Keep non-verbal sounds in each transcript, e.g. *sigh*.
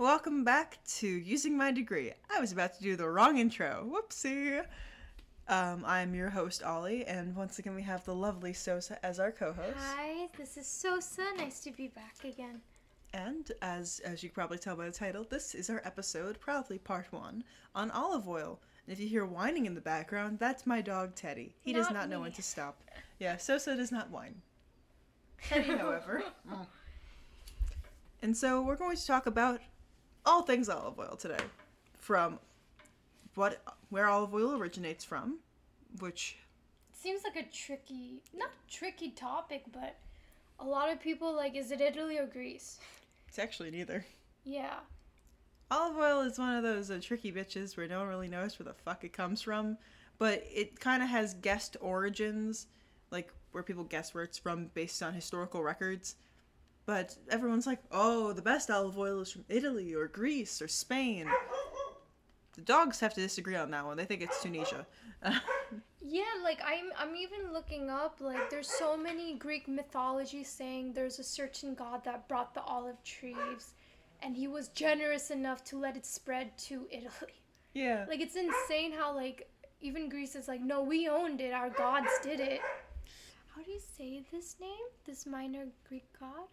Welcome back to Using My Degree. I was about to do the wrong intro. Whoopsie. Um, I'm your host, Ollie, and once again we have the lovely Sosa as our co-host. Hi, this is Sosa. Nice to be back again. And as as you can probably tell by the title, this is our episode, proudly part one, on olive oil. And if you hear whining in the background, that's my dog Teddy. He does Not not know when to stop. Yeah, Sosa does not whine. *laughs* Teddy, however. *laughs* And so we're going to talk about all things olive oil today. From what where olive oil originates from, which Seems like a tricky, not tricky topic, but a lot of people like, is it Italy or Greece? it's actually neither. Yeah. Olive oil is one of those uh, tricky bitches where no one really knows where the fuck it comes from, but it kind of has guessed origins, like where people guess where it's from based on historical records. But everyone's like, oh, the best olive oil is from Italy or Greece or Spain. The dogs have to disagree on that one. They think it's Tunisia. *laughs* Yeah, like I'm I'm even looking up like there's so many Greek mythology saying there's a certain god that brought the olive trees and he was generous enough to let it spread to Italy. yeah. Like it's insane how like even Greece is like, no, we owned it. Our gods did it. How do you say this name? This minor Greek god?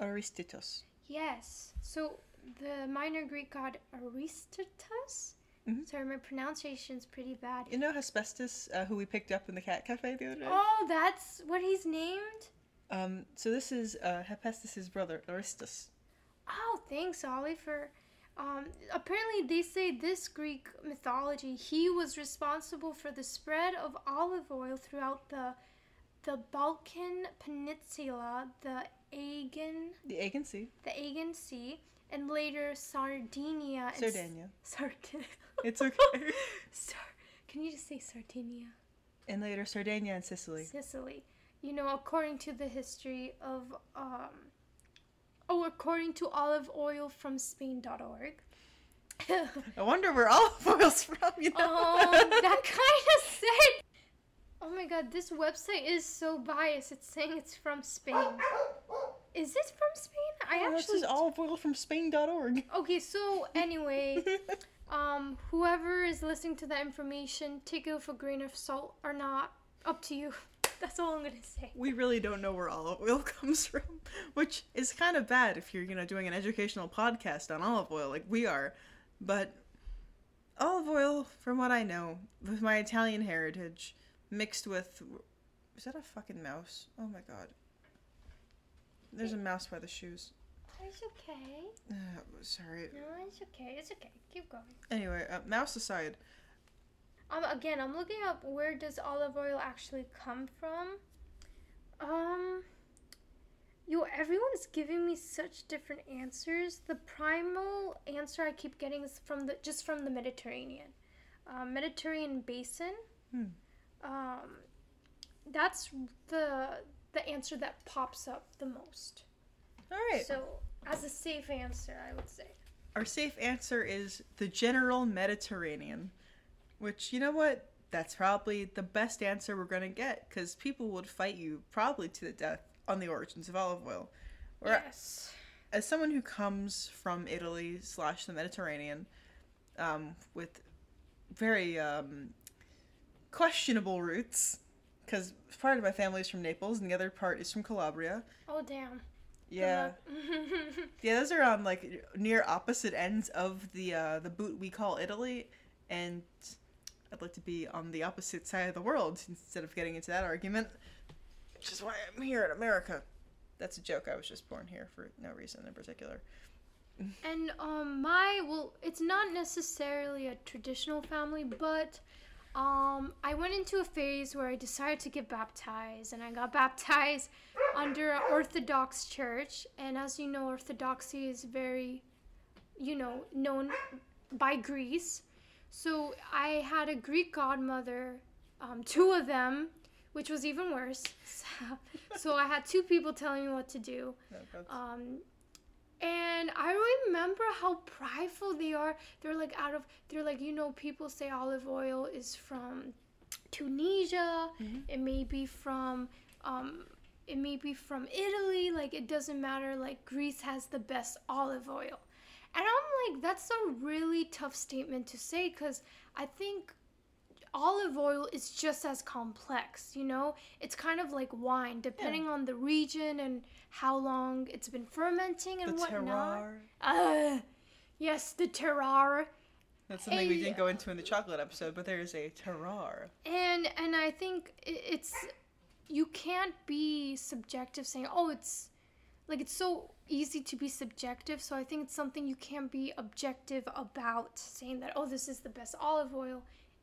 Aristitos. Yes. So the minor Greek god Aristotus. Mhm. Sorry, my pronunciation's pretty bad. You know Hesperus, uh, who we picked up in the cat cafe the other day? Oh, that's what he's named. Um, so this is uh, Hephaestus' brother, Aristaeus. Oh, thanks, Ollie, for. Um, apparently, they say this Greek mythology, he was responsible for the spread of olive oil throughout the the Balkan Peninsula, the Aegean, The Aegean Sea. the Aegean Sea, and later Sardinia. Sardinia. Sardinia. It's okay. *laughs* Sar- Can you just say Sardinia? and later Sardinia and Sicily. Sicily. You know, according to the history of um oh, according to olive oil from Spain.org. I wonder where olive oil's from, you know? Oh, that kind of said. Oh my god, this website is so biased. It's saying it's from Spain. Is this from Spain? I Oh, this actually is olive oil from Spain.org. Okay, so *laughs* anyway, um whoever is listening to that information, take it with a grain of salt or not. Up to you. *laughs* That's all I'm to say. we really don't know where olive oil *laughs* comes from, which is kind of bad if you're, you know, doing an educational podcast on olive oil like we are. But olive oil, from what I know, with my Italian heritage, mixed with is that a fucking mouse? Oh my god. There's a mouse by the shoes. It's okay. Uh, sorry. No, it's okay. It's okay. Keep going. Anyway, uh, mouse aside, Um, again, I'm looking up where does olive oil actually come from. Um, yo, everyone is giving me such different answers. The primal answer I keep getting is from the just from the Mediterranean, um, Mediterranean basin. Hmm. Um, that's the the answer that pops up the most. all right. So, as a safe answer, I would say. Our safe answer is the general Mediterranean, which, you know what? That's probably the best answer we're going to get because people would fight you probably to the death on the origins of olive oil. Or, yes. As someone who comes from Italy slash the Mediterranean um, with very um, questionable roots, because part of my family is from Naples and the other part is from Calabria. Oh damn. Yeah. Yeah, *laughs* those are on like near opposite ends of the uh, the boot we call Italy, and I'd like to be on the opposite side of the world instead of getting into that argument, which is why I'm here in America. That's a joke. I was just born here for no reason in particular. And um my well it's not necessarily a traditional family, but um I went into a phase where I decided to get baptized and I got *laughs* baptized under an Orthodox church and as you know Orthodoxy is very you know known by Greece. So I had a Greek godmother, um, two of them, which was even worse. So, *laughs* so I had two people telling me what to do. No, Um, and I remember how prideful they are. They're like out of, they're like, you know, people say olive oil is from Tunisia. It may be from, um, it may be from Italy. Like, it doesn't matter. Like, Greece has the best olive oil. And I'm like, that's a really tough statement to say because I think olive oil is just as complex, you know? It's kind of like wine, depending on the region and how long it's been fermenting and The whatnot. terroir. Uh, yes, the terroir. That's something we didn't go into in the chocolate episode, but there is a terroir. And and I think it's you can't be subjective saying, "Oh, it's like it's so easy to be subjective." So I think it's something you can't be objective about saying that, "Oh, this is the best olive oil."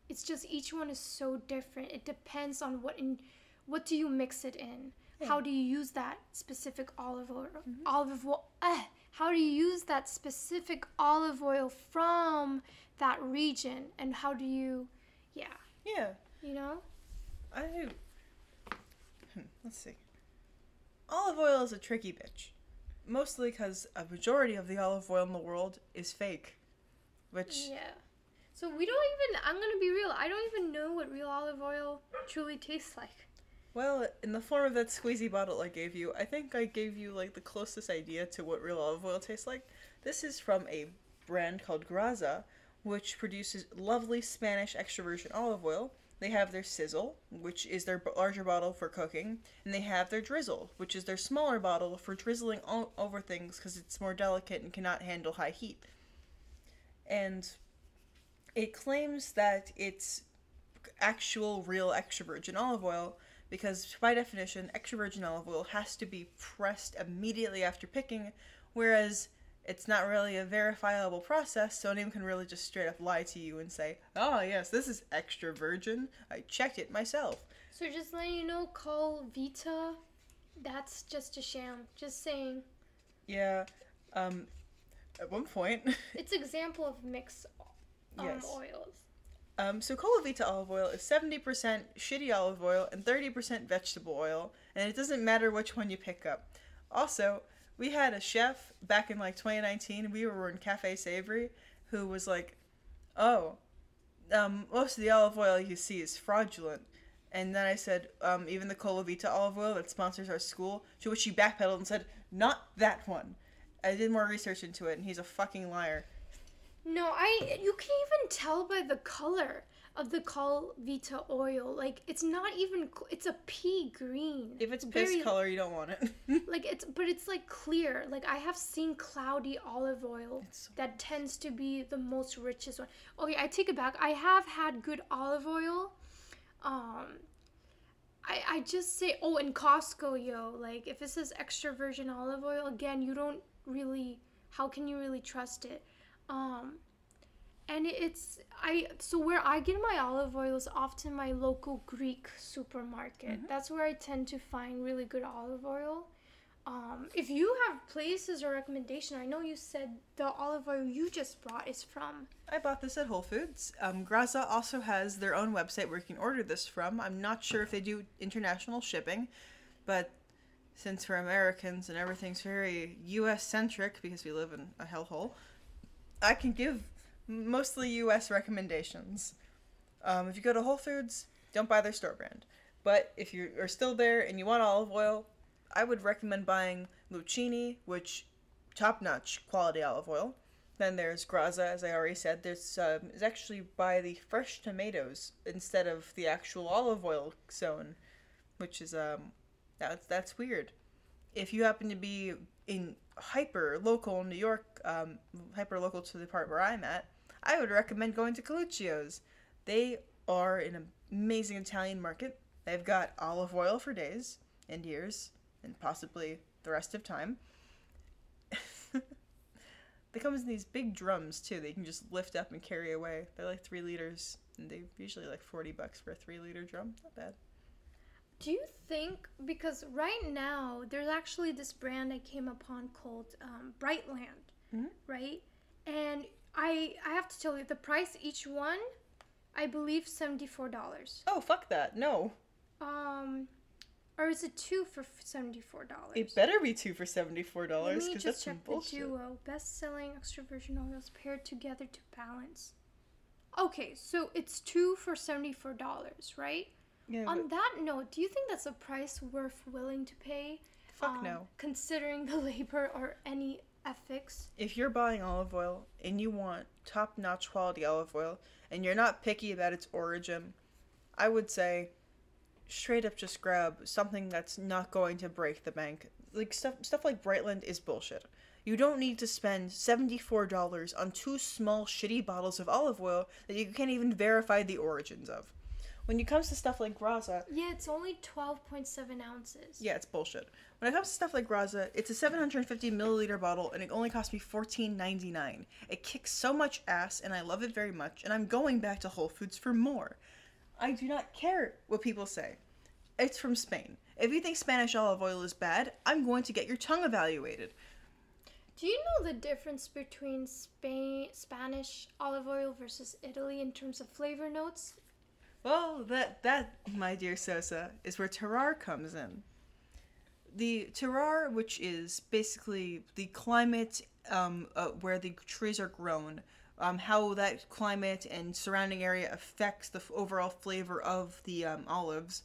It's just each one is so different. It depends on what in what do you mix it in? How do you use that specific olive oil? Olive oil. Uh, how do you use that specific olive oil from that region? And how do you, yeah, Yeah, you know? I. Hmm, let's see. Olive oil is a tricky bitch. Mostly because a majority of the olive oil in the world is fake. Which, Yeah. So we don't even. I'm gonna be real. I don't even know what real olive oil truly tastes like. well, in the form of that squeezy bottle I gave you, I think I gave you like the closest idea to what real olive oil tastes like. This is from a brand called Graza, which produces lovely Spanish extra virgin olive oil. They have their sizzle, which is their larger bottle for cooking, and they have their drizzle, which is their smaller bottle for drizzling over things because it's more delicate and cannot handle high heat. And it claims that it's actual, real extra virgin olive oil because, by definition, extra virgin olive oil has to be pressed immediately after picking, whereas it's not really a verifiable process, so anyone can really just straight up lie to you and say, oh, yes, this is extra virgin. I checked it myself. So just letting you know, Colavita. That's just a sham. Just saying. Yeah, um, at one point, It's example of um, Yes. oils. Um, so Colavita olive oil is 70% shitty olive oil and 30% vegetable oil, and it doesn't matter which one you pick up. Also, we had a chef back in like 2019, we were in Cafe Savory, who was like, oh, um, most of the olive oil you see is fraudulent. And then I said, um, even the Colavita olive oil that sponsors our school, to which he backpedaled and said, not that one. I did more research into it, and he's a fucking liar. No, I. You can even tell by the color of the Colavita oil. Like it's not even. It's a pea green. If it's Very- color, you don't want it. *laughs* Like it's, but it's like clear. Like I have seen cloudy olive oil so that tends to be the most richest one. Okay, I take it back. I have had good olive oil. Um, I I just say oh in Costco, yo, like if it says extra virgin olive oil, again, you don't really. How can you really trust it? Um, and it's I so where I get my olive oil is often my local Greek supermarket. That's where I tend to find really good olive oil. Um, if you have places or recommendation, I know you said the olive oil you just brought is from. I bought this at Whole Foods. Um, Graza also has their own website where you can order this from. I'm not sure if they do international shipping, but since we're Americans and everything's very U.S. centric because we live in a hellhole, I can give mostly U.S. recommendations. Um, if you go to Whole Foods, don't buy their store brand. But if you are still there and you want olive oil, I would recommend buying Lucini, which top notch quality olive oil. Then there's Graza, as I already said. There's um, is actually by the fresh tomatoes instead of the actual olive oil zone, which is um that's that's weird. If you happen to be in hyper local New York, um, hyper local to the part where I'm at, I would recommend going to Coluccio's. They are an amazing Italian market. They've got olive oil for days and years and possibly the rest of time. *laughs* they come in these big drums too you can just lift up and carry away. They're like three liters, and they're usually like forty bucks for a three liter drum. Not bad. Do you think because right now there's actually this brand I came upon called um, Brightland, Mhm. right? And I I have to tell you the price each one, I believe seventy four dollars. Oh fuck that! No, Um, or is it two for seventy four dollars? it better be two for seventy four dollars because that's just some check the duo best selling extra virgin oils paired together to balance. Okay, so it's two for seventy four dollars, right? Yeah, On that note, do you think that's a price worth willing to pay? Fuck um, no. Considering the *laughs* labor or any ethics. If you're buying olive oil and you want top notch quality olive oil and you're not picky about its origin, I would say straight up just grab something that's not going to break the bank. Like stuff stuff like Brightland is bullshit. You don't need to spend $74 on two small shitty bottles of olive oil that you can't even verify the origins of. When it comes to stuff like Graza, Yeah, it's only 12.7 ounces. yeah, it's bullshit. When it comes to stuff like Graza, it's a 750 milliliter bottle and it only cost me $14.99. It kicks so much ass and I love it very much, and I'm going back to Whole Foods for more. I do not care what people say. It's from Spain. If you think Spanish olive oil is bad, I'm going to get your tongue evaluated. Do you know the difference between Spain, Spanish olive oil versus Italy in terms of flavor notes? Well, that that, my dear Sosa, is where terroir comes in. The terroir, which is basically the climate um, uh, where the trees are grown, um, how that climate and surrounding area affects the f- overall flavor of the um, olives.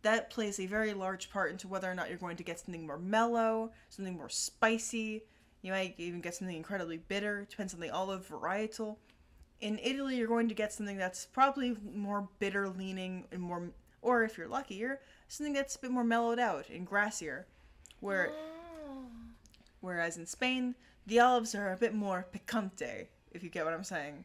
That plays a very large part into whether or not you're going to get something more mellow, something more spicy. You might even get something incredibly bitter. Depends on the olive varietal in Italy, you're going to get something that's probably more bitter leaning and more, or if you're luckier, something that's a bit more mellowed out and grassier. Where, Oh. whereas in Spain, the olives are a bit more picante, if you get what I'm saying.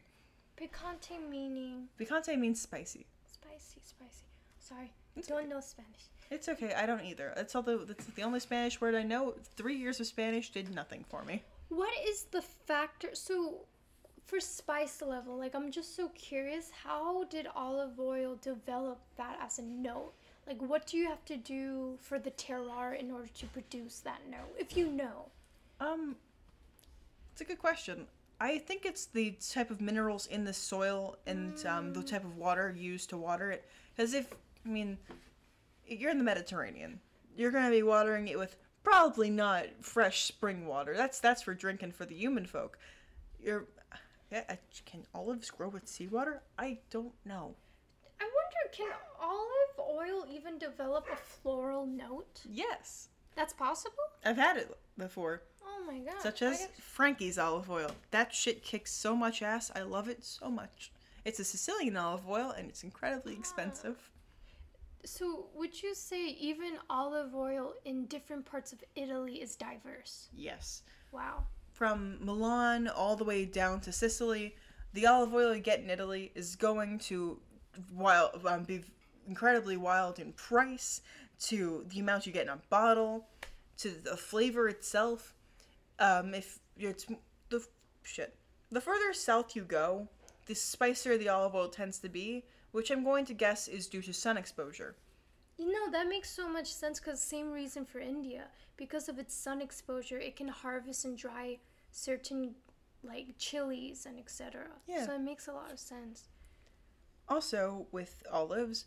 Picante meaning Picante means spicy. spicy, spicy. Sorry, It's don't know Spanish. It's okay, I don't either. That's all the that's the only Spanish word I know. Three years of Spanish did nothing for me. What is the factor? So, for spice level, like I'm just so curious, how did olive oil develop that as a note? Like, what do you have to do for the terroir in order to produce that note? If you know. Um, it's a good question. I think it's the type of minerals in the soil and um, the type of water used to water it. Because if, I mean, you're in the Mediterranean, you're going to be watering it with probably not fresh spring water. That's that's for drinking for the human folk. You're, I- can olives grow with seawater? I don't know. I wonder, can olive oil even develop a floral note? Yes, That's possible? I've had it before. Oh my god. such as guess- Frankie's olive oil. That shit kicks so much ass. I love it so much. It's a Sicilian olive oil and it's incredibly ah. expensive. So, would you say even olive oil in different parts of Italy is diverse? Yes. Wow. From Milan all the way down to Sicily, the olive oil you get in Italy is going to wild um, be incredibly wild in price, to the amount you get in a bottle, to the flavor itself. Um, if it's the shit, the further south you go, the spicier the olive oil tends to be, which I'm going to guess is due to sun exposure. You know, that makes so much sense because same reason for India. Because of its sun exposure, it can harvest and dry certain like chilies and etc. Yeah. So it makes a lot of sense. Also, with olives,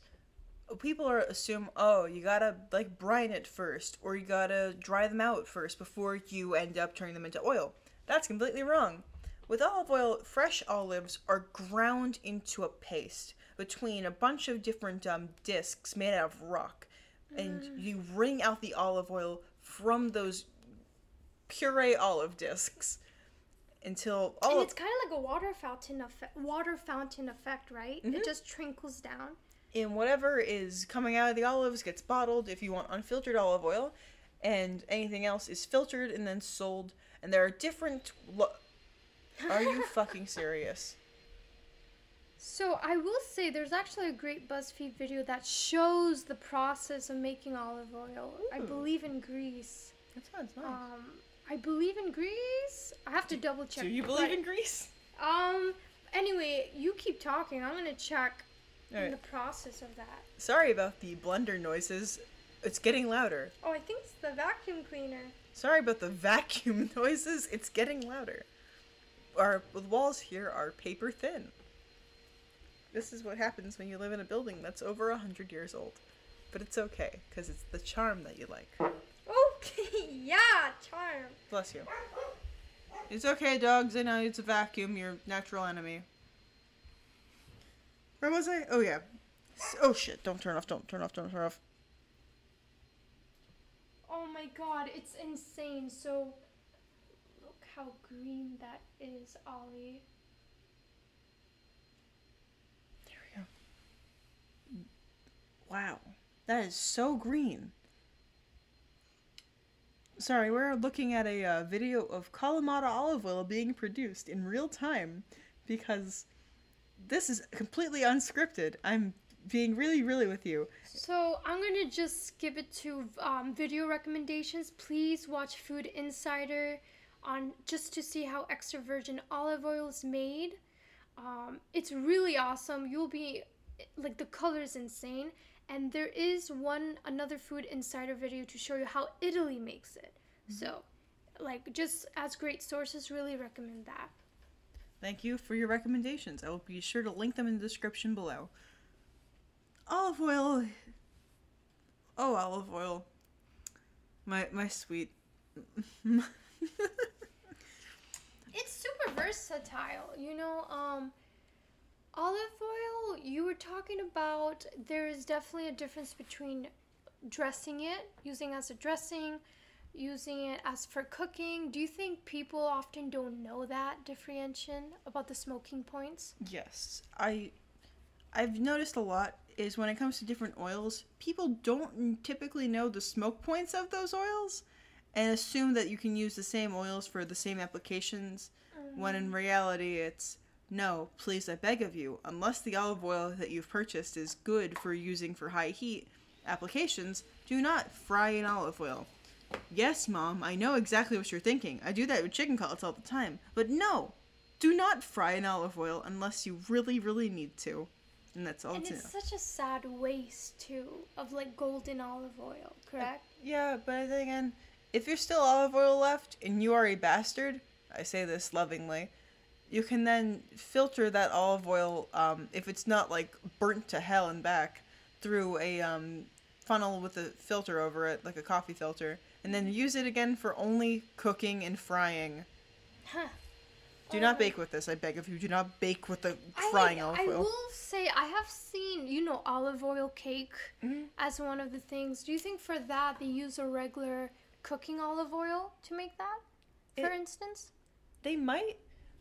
people are assume, oh, you gotta like brine it first, or you gotta dry them out first before you end up turning them into oil. That's completely wrong. With olive oil, fresh olives are ground into a paste between a bunch of different um, discs made out of rock, and you wring out the olive oil from those puree olive discs until all and it's kind of like a water fountain effect. Water fountain effect, right? Mm-hmm. It just trickles down. and whatever is coming out of the olives gets bottled if you want unfiltered olive oil and anything else is filtered and then sold and there are different lo- are you *laughs* fucking serious So I will say there's actually a great BuzzFeed video that shows the process of making olive oil. I believe in Greece. that sounds nice Um, I believe in Greece. I have to double check. do you believe in greece Um. Anyway, you keep talking. I'm gonna check All right. the process of that. sorry about the blender noises it's getting louder Oh, I think it's the vacuum cleaner. sorry about the *laughs* vacuum noises it's getting louder our walls here are paper thin this is what happens when you live in a building that's over a hundred years old but it's okay because it's the charm that you like Okay, *laughs* yeah, charm. Bless you. It's okay, dogs. I know it's a vacuum, your natural enemy. Where was I? Oh, yeah. Oh, shit. Don't turn off. Don't turn off. Don't turn off. Oh my god, it's insane. So, look how green that is, Ollie. There we go. Wow. That is so green. Sorry, we're looking at a uh, video of Kalamata olive oil being produced in real time because this is completely unscripted. I'm being really, really with you. So I'm gonna just skip it to um, video recommendations. Please watch Food Insider on just to see how extra virgin olive oil is made. Um, it's really awesome. You'll be like the color is insane, and there is one another Food Insider video to show you how Italy makes it. So, like just as great sources, really recommend that. Thank you for your recommendations. I will be sure to link them in the description below. Olive oil. Oh, olive oil. My my sweet. *laughs* it's super versatile you know um olive oil you were talking about there is definitely a difference between dressing it using as a dressing using it as for cooking. Do you think people often don't know that differentiation about the smoking points? Yes, I I've noticed a lot is when it comes to different oils, people don't typically know the smoke points of those oils and assume that you can use the same oils for the same applications when in mm. reality it's no, please I beg of you, unless the olive oil that you've purchased is good for using for high heat applications, do not fry in olive oil. Yes, mom, I know exactly what you're thinking. I do that with chicken cutlets all the time. But no, do not fry in olive oil unless you really, really need to. And that's all and it's know. such a sad waste too of like golden olive oil uh, correct Yeah, but then again, if you're still olive oil left and you are a bastard, I say this lovingly, you can then filter that olive oil, um, if it's not like burnt to hell and back, through a um, funnel with a filter over it, like a coffee filter, and then use it again for only cooking and frying. huh Do not bake with this, I beg of you. Do not bake with the I, frying like, olive oil. I will say I have seen, you know, olive oil cake Mhm. as one of the things. Do you think for that they use a regular cooking olive oil to make that? For It- instance? They might.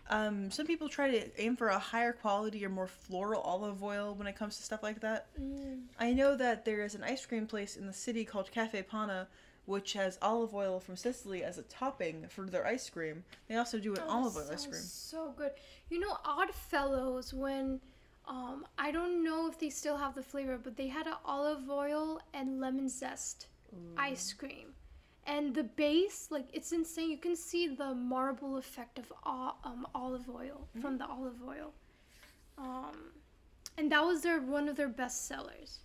Um, some people try to aim for a higher quality or more floral olive oil when it comes to stuff like that. Mm. I know that there is an ice cream place in the city called Caffè Panna, which has olive oil from Sicily as a topping for their ice cream. They also do an Oh, olive oil ice cream. So good. You know, Odd Fellows when um I don't know if they still have the flavor, but they had an olive oil and lemon zest ice cream. And the base, like it's insane. You can see the marble effect of um, olive oil from the olive oil. Um, and that was their one of their best sellers.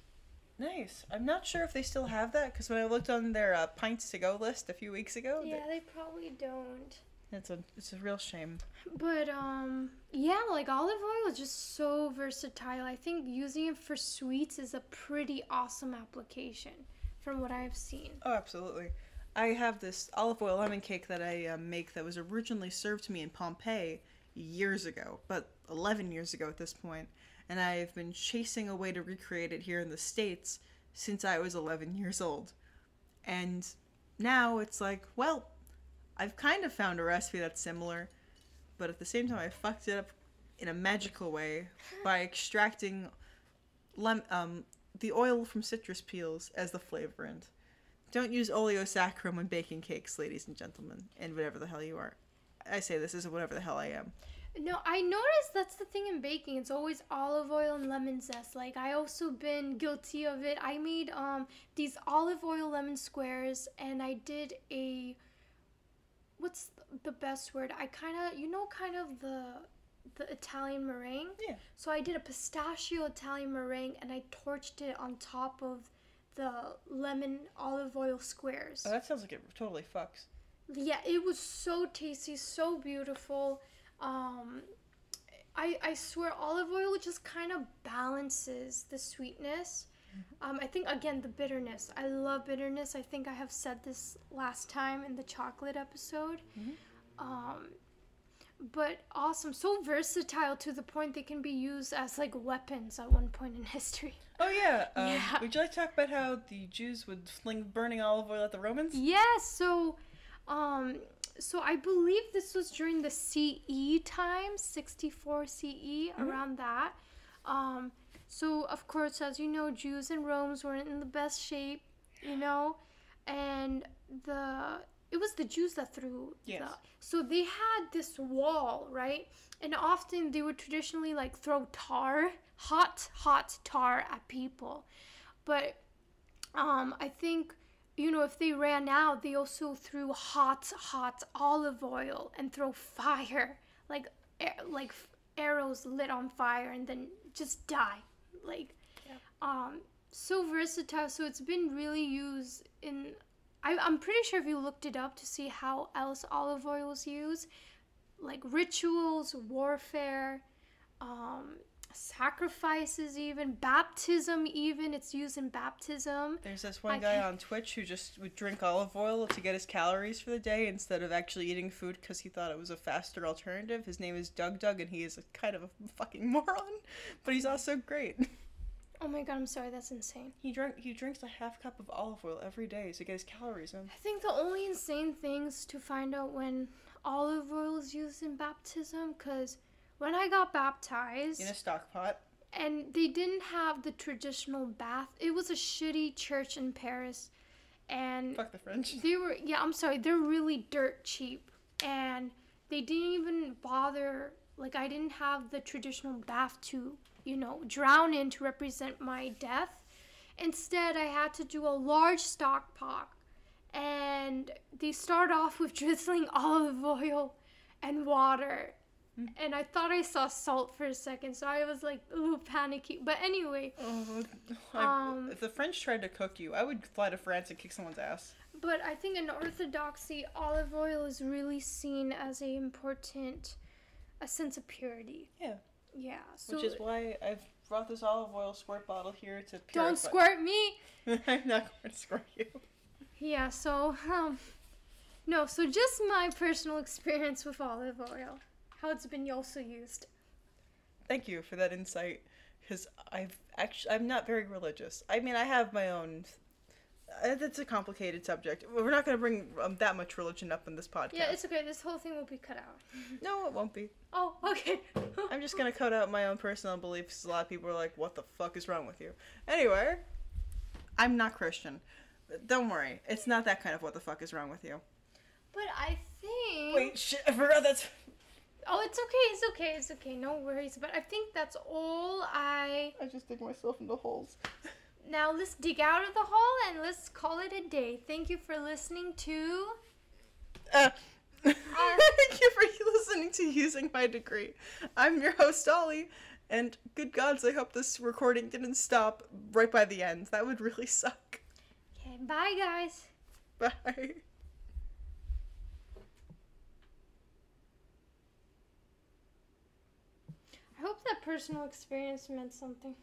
Nice. I'm not sure if they still have that because when I looked on their uh, pints to go list a few weeks ago, Yeah, they probably don't. it's a it's a real shame. But um yeah, like olive oil is just so versatile. I think using it for sweets is a pretty awesome application from what I've seen. Oh, absolutely. I have this olive oil lemon cake that I uh, make that was originally served to me in Pompeii years ago, but 11 years ago at this point, and I've been chasing a way to recreate it here in the States since I was 11 years old. And now it's like, well, I've kind of found a recipe that's similar, but at the same time, I fucked it up in a magical way by extracting lem- um, the oil from citrus peels as the flavorant. Don't use oleosaccharum when baking cakes, ladies and gentlemen, and whatever the hell you are. I say this is whatever the hell I am. No, I noticed that's the thing in baking. It's always olive oil and lemon zest. Like I also been guilty of it. I made um these olive oil lemon squares and I did a what's the best word? I kind of you know kind of the the Italian meringue. Yeah. So I did a pistachio Italian meringue and I torched it on top of the lemon olive oil squares. Oh, that sounds like it totally fucks. Yeah, it was so tasty, so beautiful. Um, I I swear, olive oil just kind of balances the sweetness. Um, I think again the bitterness. I love bitterness. I think I have said this last time in the chocolate episode. Mhm. Um, but awesome, so versatile to the point they can be used as like weapons at one point in *laughs* history. Oh yeah. Um, Yeah. Would you like to talk about how the Jews would fling burning olive oil at the Romans? Yes, so um so I believe this was during the CE time, 64 CE, around that. Um so of course as you know Jews and Romans weren't in the best shape, you know, and the it was the Jews that threw Yes. the so they had this wall, right? And often they would traditionally like throw tar, hot, hot tar at people. But um, I think you know if they ran out, they also threw hot, hot olive oil and throw fire, like a- like arrows lit on fire, and then just die, like um, so versatile. So it's been really used in. I, I'm pretty sure if you looked it up to see how else olive oil is used, like rituals, warfare, um, sacrifices, even baptism, even it's used in baptism. There's this one I guy can't- on Twitch who just would drink olive oil to get his calories for the day instead of actually eating food because he thought it was a faster alternative. His name is DougDoug, and he is a kind of a fucking *laughs* moron, but he's also great. Oh my god, I'm sorry, that's insane. He drink he drinks a half cup of olive oil every day to get his calories in. I think the only insane things to find out when olive oil is used in baptism, because when I got baptized, In a stock pot. and they didn't have the traditional bath. It was a shitty church in Paris, and Fuck the French. *laughs* they were yeah. I'm sorry, they're really dirt cheap, and they didn't even bother. Like I didn't have the traditional bath to you know drown in to represent my death. Instead, I had to do a large stock pot, and they start off with *laughs* drizzling olive oil and water. And I thought I saw salt for a second, so I was like little panicky. But anyway, Oh, Um, if the French tried to cook you, I would fly to France and kick someone's ass. But I think in Orthodoxy, olive oil is really seen as a important, a sense of purity. Yeah. Yeah. So Which is why I've brought this olive oil squirt bottle here to purify. don't squirt me. *laughs* I'm not going to squirt you. Yeah. So um, no. So just my personal *laughs* experience with olive oil, how it's been also used. Thank you for that insight, because I've actually I'm not very religious. I mean, I have my own. Uh, that's a complicated subject. We're not going to bring um, that much religion up in this podcast. Yeah, it's okay. This whole thing will be cut out. *laughs* no, it won't be. Oh, okay. *laughs* I'm just gonna cut out my own personal beliefs. A lot of people are like, "What the fuck is wrong with you?" Anyway, I'm not Christian. Don't worry, it's not that kind of what the fuck is wrong with you. But I think. Wait, shit, I forgot that's. Oh, it's okay. It's okay. It's okay. No worries. But I think that's all I. I just dig myself into holes. Now let's dig out of the hole and let's call it a day. Thank you for listening to. Uh, *laughs* thank you for listening to Using My Degree. I'm your host, Ollie, and good gods, I hope this recording didn't stop right by the end. That would really suck. Okay, bye guys. Bye. I hope that personal experience meant something.